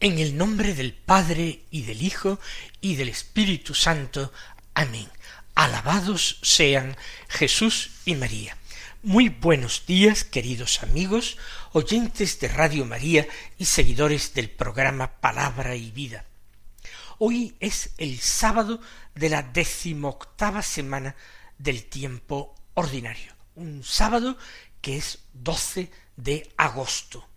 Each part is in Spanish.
En el nombre del Padre y del Hijo y del Espíritu Santo. Amén. Alabados sean Jesús y María. Muy buenos días, queridos amigos, oyentes de Radio María y seguidores del programa Palabra y Vida. Hoy es el sábado de la decimoctava semana del tiempo ordinario, un sábado que es 12 de agosto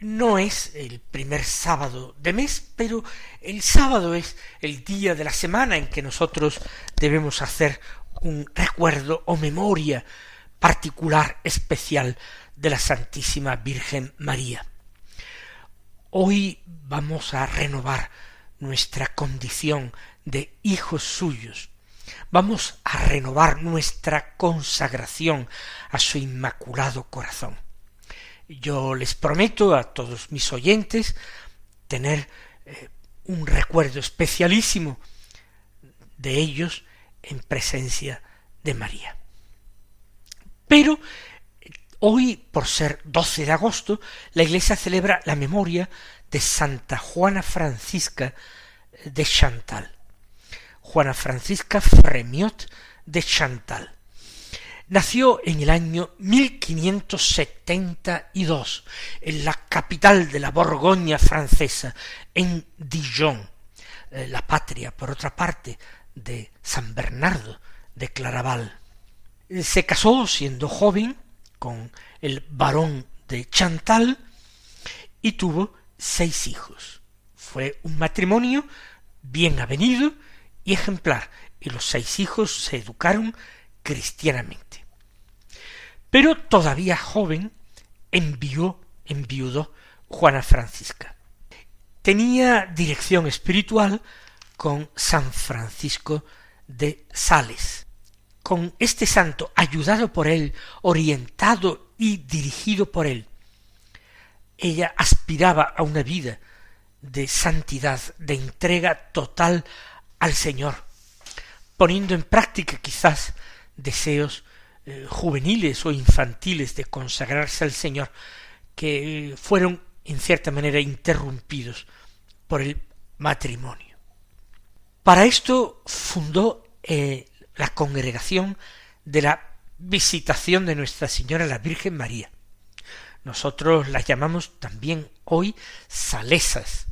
no es el primer sábado de mes, pero el sábado es el día de la semana en que nosotros debemos hacer un recuerdo o memoria particular, especial de la Santísima Virgen María. Hoy vamos a renovar nuestra condición de hijos suyos. Vamos a renovar nuestra consagración a su inmaculado corazón. Yo les prometo a todos mis oyentes tener eh, un recuerdo especialísimo de ellos en presencia de María. Pero hoy, por ser 12 de agosto, la Iglesia celebra la memoria de Santa Juana Francisca de Chantal. Juana Francisca Fremiot de Chantal. Nació en el año 1572 en la capital de la Borgoña francesa, en Dijon, eh, la patria, por otra parte, de San Bernardo de Claraval. Se casó siendo joven con el barón de Chantal y tuvo seis hijos. Fue un matrimonio bien avenido y ejemplar, y los seis hijos se educaron cristianamente. Pero todavía joven envió, enviudó Juana Francisca. Tenía dirección espiritual con San Francisco de Sales. Con este santo, ayudado por él, orientado y dirigido por él, ella aspiraba a una vida de santidad, de entrega total al Señor, poniendo en práctica quizás deseos eh, juveniles o infantiles de consagrarse al Señor que fueron en cierta manera interrumpidos por el matrimonio. Para esto fundó eh, la congregación de la visitación de Nuestra Señora la Virgen María. Nosotros la llamamos también hoy Salesas,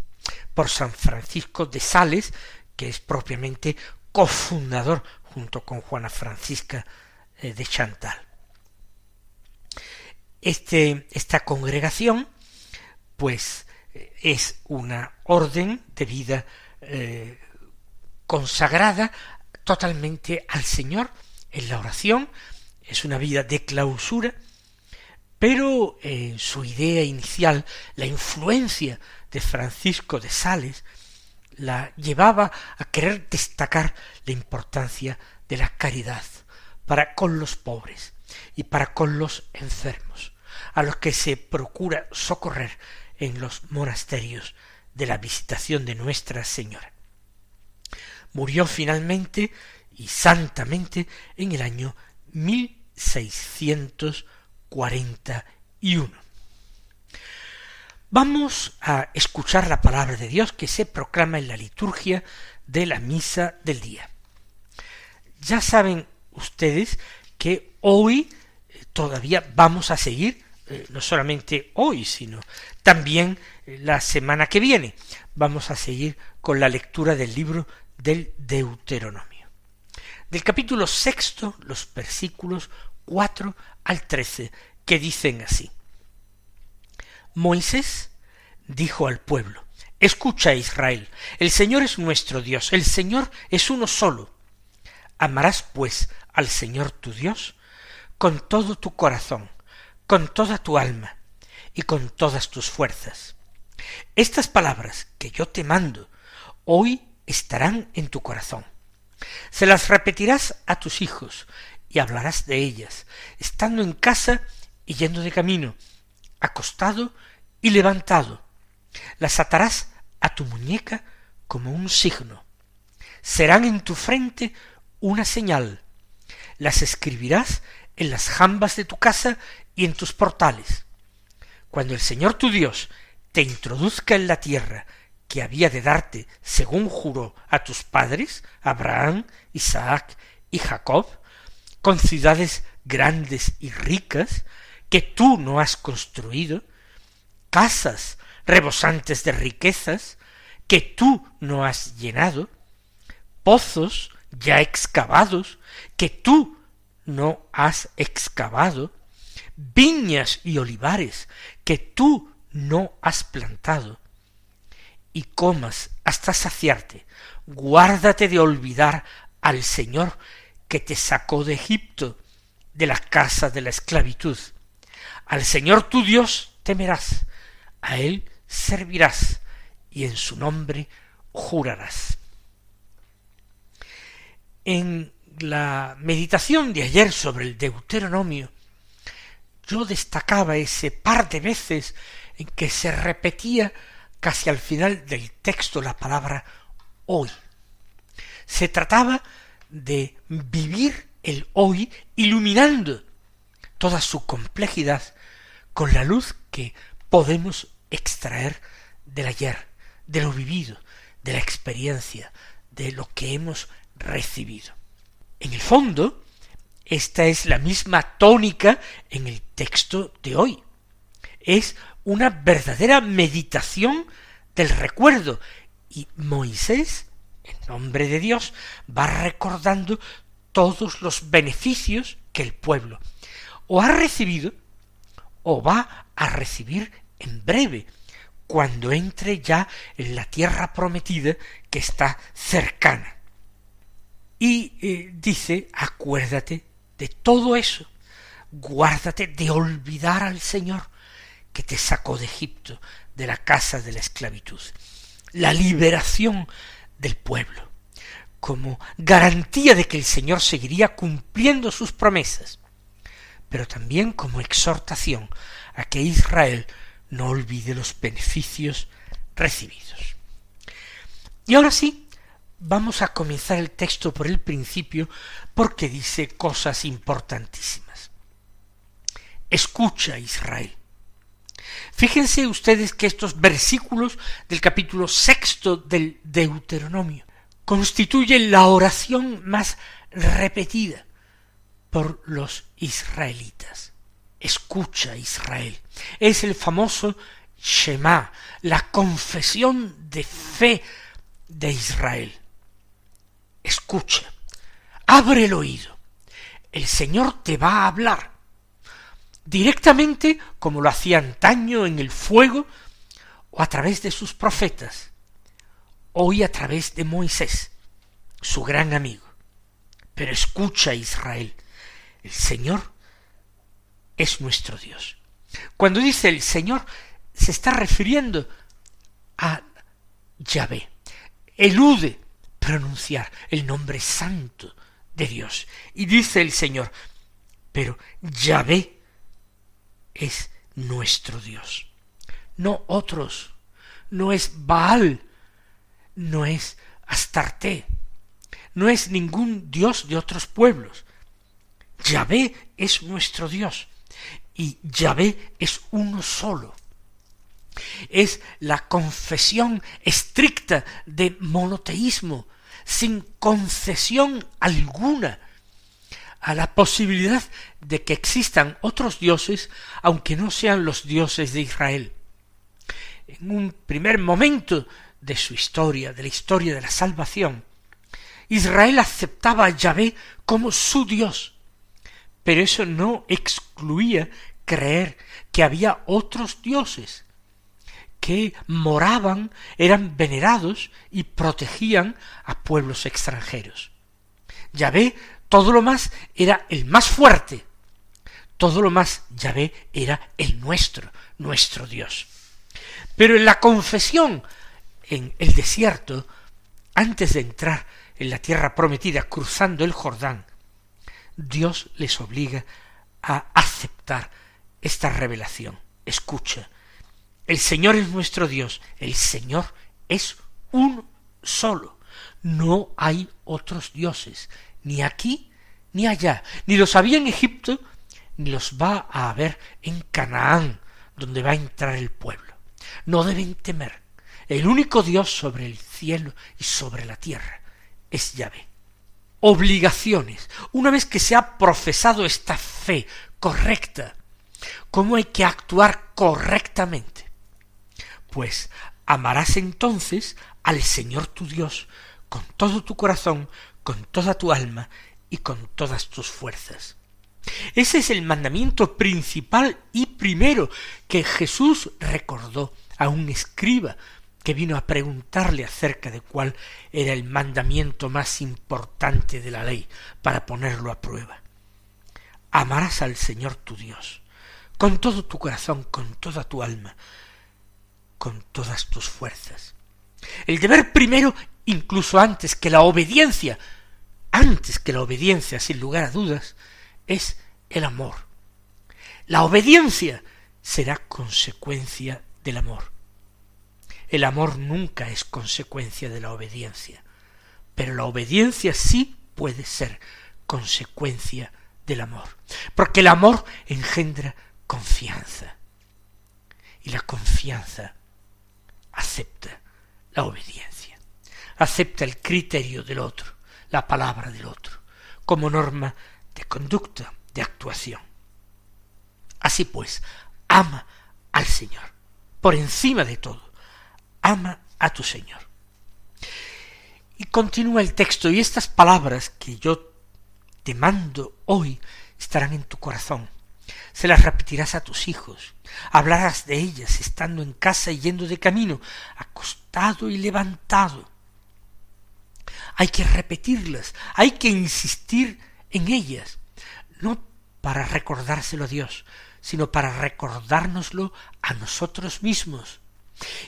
por San Francisco de Sales, que es propiamente cofundador junto con Juana Francisca eh, de Chantal. Este, esta congregación, pues, eh, es una orden de vida eh, consagrada totalmente al Señor en la oración, es una vida de clausura, pero en su idea inicial, la influencia de Francisco de Sales, la llevaba a querer destacar la importancia de la caridad para con los pobres y para con los enfermos, a los que se procura socorrer en los monasterios de la visitación de Nuestra Señora. Murió finalmente y santamente en el año 1641. Vamos a escuchar la palabra de Dios que se proclama en la liturgia de la misa del día. Ya saben ustedes que hoy eh, todavía vamos a seguir, eh, no solamente hoy, sino también eh, la semana que viene, vamos a seguir con la lectura del libro del Deuteronomio. Del capítulo sexto, los versículos cuatro al trece, que dicen así. Moisés dijo al pueblo, Escucha Israel, el Señor es nuestro Dios, el Señor es uno solo. Amarás pues al Señor tu Dios con todo tu corazón, con toda tu alma y con todas tus fuerzas. Estas palabras que yo te mando hoy estarán en tu corazón. Se las repetirás a tus hijos y hablarás de ellas, estando en casa y yendo de camino, acostado y levantado. Las atarás a tu muñeca como un signo. Serán en tu frente una señal. Las escribirás en las jambas de tu casa y en tus portales. Cuando el Señor tu Dios te introduzca en la tierra que había de darte según juró a tus padres, Abraham, Isaac y Jacob, con ciudades grandes y ricas que tú no has construido, casas rebosantes de riquezas que tú no has llenado, pozos ya excavados que tú no has excavado, viñas y olivares que tú no has plantado, y comas hasta saciarte, guárdate de olvidar al Señor que te sacó de Egipto, de la casa de la esclavitud. Al Señor tu Dios temerás, a Él servirás, y en su nombre jurarás. En la meditación de ayer sobre el Deuteronomio, yo destacaba ese par de veces en que se repetía casi al final del texto la palabra hoy. Se trataba de vivir el hoy iluminando toda su complejidad con la luz que podemos extraer del ayer, de lo vivido, de la experiencia, de lo que hemos recibido. En el fondo, esta es la misma tónica en el texto de hoy. Es una verdadera meditación del recuerdo y Moisés, en nombre de Dios, va recordando todos los beneficios que el pueblo o ha recibido o va a recibir en breve, cuando entre ya en la tierra prometida que está cercana. Y eh, dice, acuérdate de todo eso, guárdate de olvidar al Señor que te sacó de Egipto, de la casa de la esclavitud, la liberación del pueblo, como garantía de que el Señor seguiría cumpliendo sus promesas, pero también como exhortación a que Israel no olvide los beneficios recibidos. Y ahora sí, vamos a comenzar el texto por el principio porque dice cosas importantísimas. Escucha, Israel. Fíjense ustedes que estos versículos del capítulo sexto del Deuteronomio constituyen la oración más repetida por los israelitas. Escucha, Israel. Es el famoso Shema, la confesión de fe de Israel. Escucha, abre el oído. El Señor te va a hablar directamente como lo hacía antaño en el fuego o a través de sus profetas, hoy a través de Moisés, su gran amigo. Pero escucha Israel, el Señor es nuestro Dios. Cuando dice el Señor, se está refiriendo a Yahvé. Elude pronunciar el nombre santo de Dios. Y dice el Señor, pero Yahvé es nuestro Dios. No otros. No es Baal. No es Astarte. No es ningún Dios de otros pueblos. Yahvé es nuestro Dios y Yahvé es uno solo. Es la confesión estricta de monoteísmo, sin concesión alguna a la posibilidad de que existan otros dioses, aunque no sean los dioses de Israel. En un primer momento de su historia, de la historia de la salvación, Israel aceptaba a Yahvé como su Dios, pero eso no excluía creer que había otros dioses, que moraban, eran venerados y protegían a pueblos extranjeros. Yahvé, todo lo más, era el más fuerte. Todo lo más, Yahvé, era el nuestro, nuestro Dios. Pero en la confesión, en el desierto, antes de entrar en la tierra prometida, cruzando el Jordán, Dios les obliga a aceptar esta revelación. Escucha, el Señor es nuestro Dios, el Señor es uno solo. No hay otros dioses, ni aquí ni allá, ni los había en Egipto, ni los va a haber en Canaán, donde va a entrar el pueblo. No deben temer. El único Dios sobre el cielo y sobre la tierra es Yahvé. Obligaciones. Una vez que se ha profesado esta fe correcta, ¿cómo hay que actuar correctamente? Pues amarás entonces al Señor tu Dios con todo tu corazón, con toda tu alma y con todas tus fuerzas. Ese es el mandamiento principal y primero que Jesús recordó a un escriba que vino a preguntarle acerca de cuál era el mandamiento más importante de la ley para ponerlo a prueba. Amarás al Señor tu Dios con todo tu corazón, con toda tu alma, con todas tus fuerzas. El deber primero, incluso antes que la obediencia, antes que la obediencia, sin lugar a dudas, es el amor. La obediencia será consecuencia del amor. El amor nunca es consecuencia de la obediencia, pero la obediencia sí puede ser consecuencia del amor, porque el amor engendra confianza, y la confianza acepta la obediencia, acepta el criterio del otro, la palabra del otro, como norma de conducta, de actuación. Así pues, ama al Señor, por encima de todo, ama a tu Señor. Y continúa el texto, y estas palabras que yo te mando hoy estarán en tu corazón, se las repetirás a tus hijos, hablarás de ellas estando en casa y yendo de camino, acostado y levantado. Hay que repetirlas, hay que insistir en ellas, no para recordárselo a Dios, sino para recordárnoslo a nosotros mismos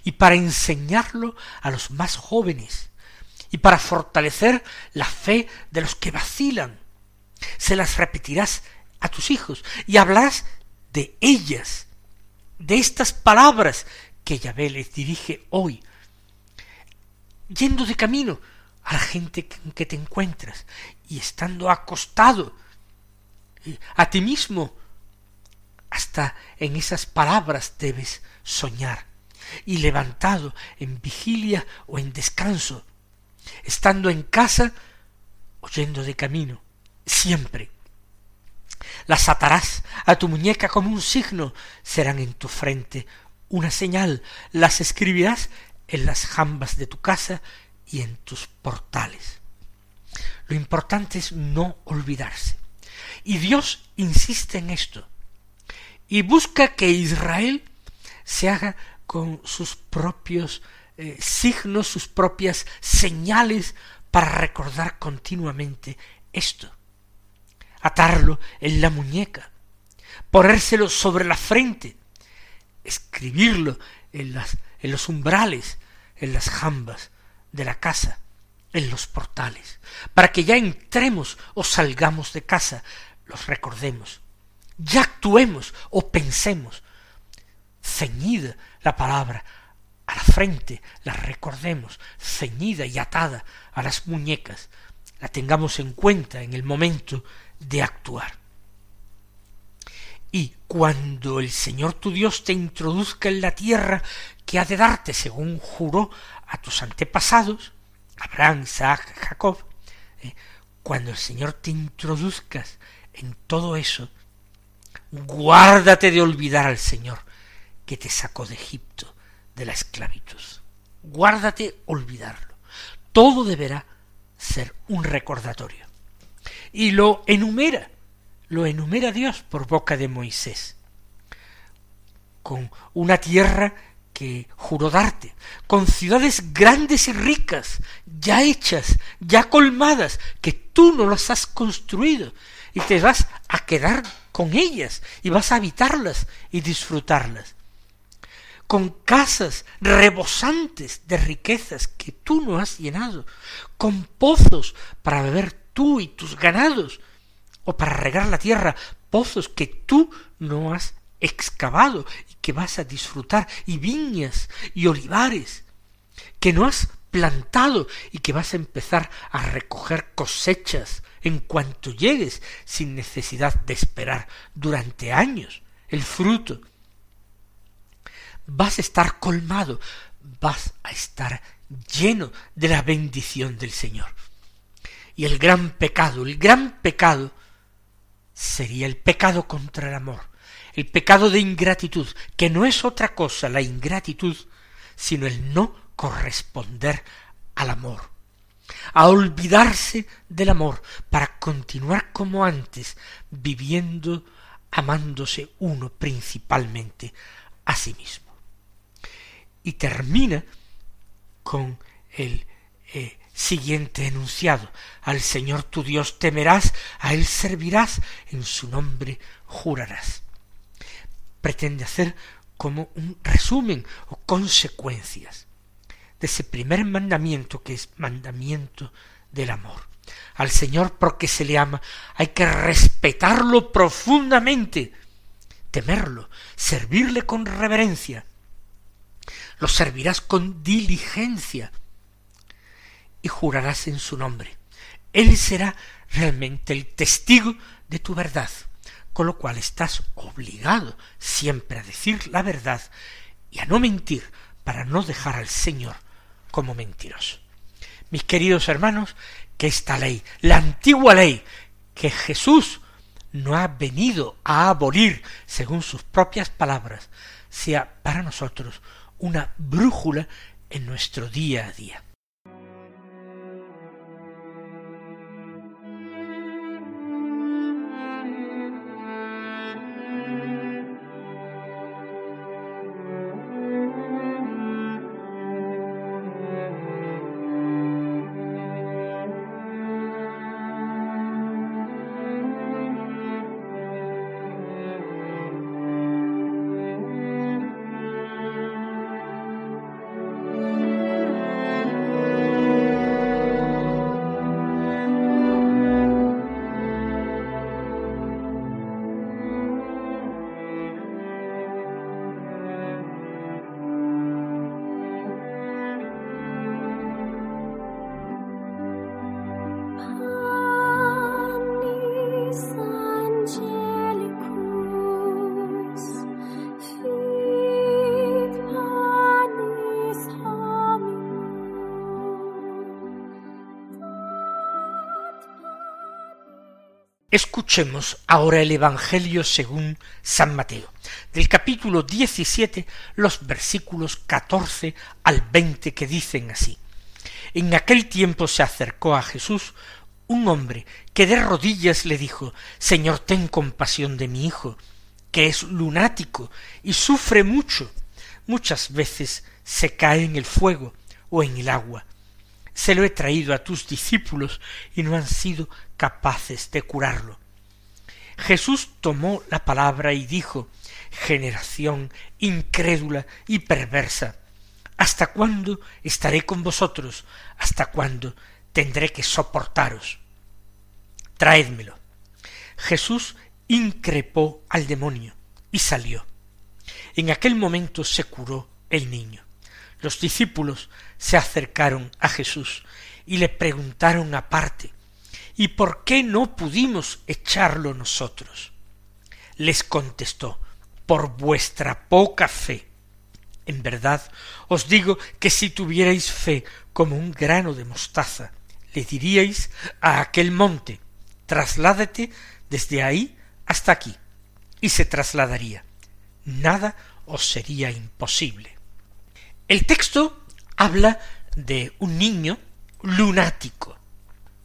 y para enseñarlo a los más jóvenes y para fortalecer la fe de los que vacilan. Se las repetirás a tus hijos y hablarás de ellas, de estas palabras que Yahvé les dirige hoy, yendo de camino a la gente en que te encuentras y estando acostado eh, a ti mismo, hasta en esas palabras debes soñar y levantado en vigilia o en descanso, estando en casa oyendo de camino, siempre las atarás a tu muñeca como un signo, serán en tu frente una señal, las escribirás en las jambas de tu casa y en tus portales. Lo importante es no olvidarse. Y Dios insiste en esto. Y busca que Israel se haga con sus propios eh, signos, sus propias señales para recordar continuamente esto. Atarlo en la muñeca, ponérselo sobre la frente, escribirlo en, las, en los umbrales, en las jambas de la casa, en los portales, para que ya entremos o salgamos de casa, los recordemos, ya actuemos o pensemos, ceñida la palabra a la frente, la recordemos, ceñida y atada a las muñecas, la tengamos en cuenta en el momento de actuar. Y cuando el Señor tu Dios te introduzca en la tierra que ha de darte según juró a tus antepasados, Abraham, Isaac, Jacob, eh, cuando el Señor te introduzcas en todo eso, guárdate de olvidar al Señor que te sacó de Egipto, de la esclavitud. Guárdate olvidarlo. Todo deberá ser un recordatorio y lo enumera, lo enumera Dios por boca de Moisés, con una tierra que juró darte, con ciudades grandes y ricas, ya hechas, ya colmadas, que tú no las has construido, y te vas a quedar con ellas, y vas a habitarlas y disfrutarlas con casas rebosantes de riquezas que tú no has llenado, con pozos para beber tú y tus ganados, o para regar la tierra, pozos que tú no has excavado y que vas a disfrutar, y viñas y olivares que no has plantado y que vas a empezar a recoger cosechas en cuanto llegues sin necesidad de esperar durante años el fruto vas a estar colmado, vas a estar lleno de la bendición del Señor. Y el gran pecado, el gran pecado sería el pecado contra el amor, el pecado de ingratitud, que no es otra cosa la ingratitud, sino el no corresponder al amor, a olvidarse del amor para continuar como antes, viviendo, amándose uno principalmente a sí mismo y termina con el eh, siguiente enunciado. Al Señor tu Dios temerás, a Él servirás, en su nombre jurarás. Pretende hacer como un resumen o consecuencias de ese primer mandamiento que es mandamiento del amor. Al Señor porque se le ama hay que respetarlo profundamente, temerlo, servirle con reverencia, lo servirás con diligencia y jurarás en su nombre. Él será realmente el testigo de tu verdad, con lo cual estás obligado siempre a decir la verdad y a no mentir para no dejar al Señor como mentiroso. Mis queridos hermanos, que esta ley, la antigua ley, que Jesús no ha venido a abolir según sus propias palabras, sea para nosotros una brújula en nuestro día a día. Escuchemos ahora el Evangelio según San Mateo, del capítulo 17, los versículos 14 al 20 que dicen así. En aquel tiempo se acercó a Jesús un hombre que de rodillas le dijo, Señor, ten compasión de mi hijo, que es lunático y sufre mucho. Muchas veces se cae en el fuego o en el agua se lo he traído a tus discípulos y no han sido capaces de curarlo. Jesús tomó la palabra y dijo generación incrédula y perversa, ¿hasta cuándo estaré con vosotros? ¿Hasta cuándo tendré que soportaros? Traédmelo. Jesús increpó al demonio y salió. En aquel momento se curó el niño. Los discípulos se acercaron a Jesús y le preguntaron aparte ¿Y por qué no pudimos echarlo nosotros? Les contestó por vuestra poca fe. En verdad os digo que si tuvierais fe como un grano de mostaza, le diríais a aquel monte trasládate desde ahí hasta aquí, y se trasladaría. Nada os sería imposible. El texto habla de un niño lunático.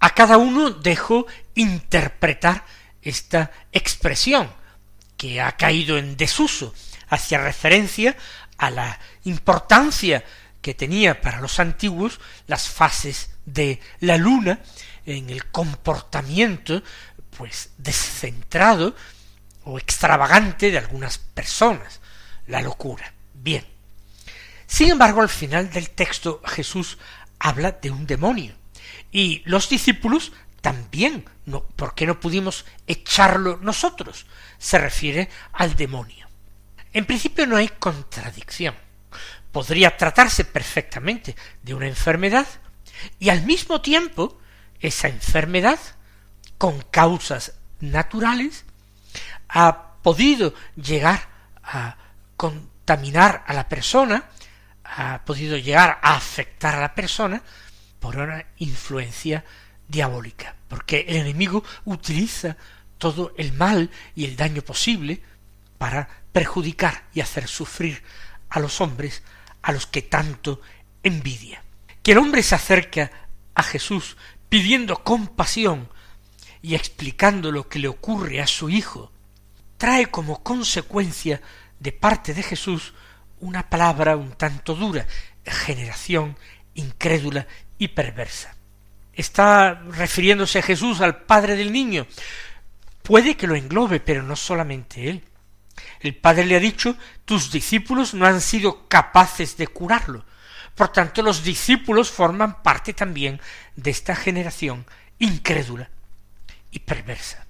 A cada uno dejo interpretar esta expresión que ha caído en desuso hacia referencia a la importancia que tenía para los antiguos las fases de la luna en el comportamiento pues descentrado o extravagante de algunas personas, la locura. Bien. Sin embargo, al final del texto Jesús habla de un demonio y los discípulos también, no, ¿por qué no pudimos echarlo nosotros? Se refiere al demonio. En principio no hay contradicción. Podría tratarse perfectamente de una enfermedad y al mismo tiempo esa enfermedad, con causas naturales, ha podido llegar a contaminar a la persona, ha podido llegar a afectar a la persona por una influencia diabólica, porque el enemigo utiliza todo el mal y el daño posible para perjudicar y hacer sufrir a los hombres a los que tanto envidia. Que el hombre se acerca a Jesús pidiendo compasión y explicando lo que le ocurre a su hijo, trae como consecuencia de parte de Jesús una palabra un tanto dura, generación incrédula y perversa. Está refiriéndose Jesús al padre del niño. Puede que lo englobe, pero no solamente él. El padre le ha dicho, tus discípulos no han sido capaces de curarlo. Por tanto, los discípulos forman parte también de esta generación incrédula y perversa.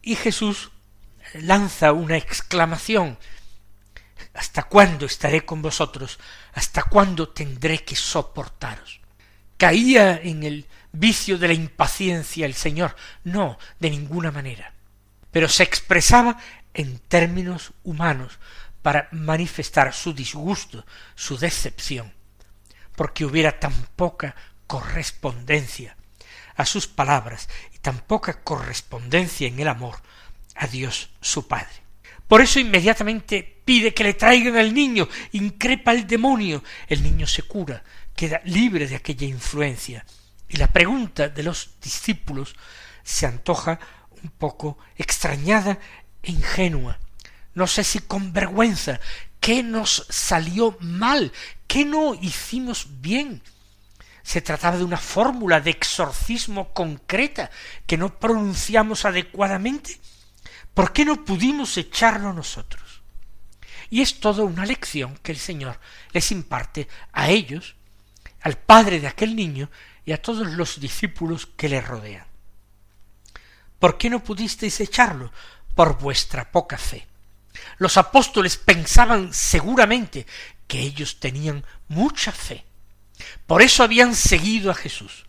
Y Jesús lanza una exclamación ¿Hasta cuándo estaré con vosotros? ¿Hasta cuándo tendré que soportaros? ¿Caía en el vicio de la impaciencia el Señor? No, de ninguna manera. Pero se expresaba en términos humanos para manifestar su disgusto, su decepción, porque hubiera tan poca correspondencia a sus palabras y tan poca correspondencia en el amor a Dios su Padre. Por eso inmediatamente pide que le traigan al niño, increpa el demonio, el niño se cura, queda libre de aquella influencia. Y la pregunta de los discípulos se antoja un poco extrañada e ingenua. No sé si con vergüenza. ¿Qué nos salió mal? ¿Qué no hicimos bien? Se trataba de una fórmula de exorcismo concreta que no pronunciamos adecuadamente. ¿Por qué no pudimos echarlo nosotros? Y es toda una lección que el Señor les imparte a ellos, al padre de aquel niño y a todos los discípulos que le rodean. ¿Por qué no pudisteis echarlo? por vuestra poca fe. Los apóstoles pensaban seguramente que ellos tenían mucha fe. Por eso habían seguido a Jesús.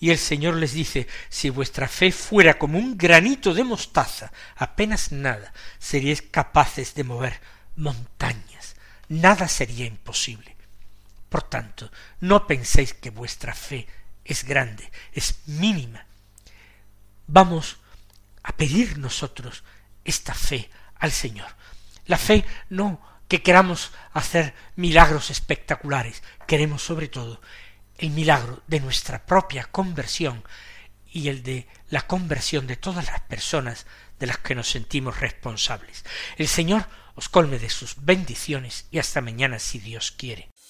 Y el Señor les dice, si vuestra fe fuera como un granito de mostaza, apenas nada, seríais capaces de mover montañas. Nada sería imposible. Por tanto, no penséis que vuestra fe es grande, es mínima. Vamos a pedir nosotros esta fe al Señor. La fe no que queramos hacer milagros espectaculares, queremos sobre todo el milagro de nuestra propia conversión y el de la conversión de todas las personas de las que nos sentimos responsables. El Señor os colme de sus bendiciones y hasta mañana si Dios quiere.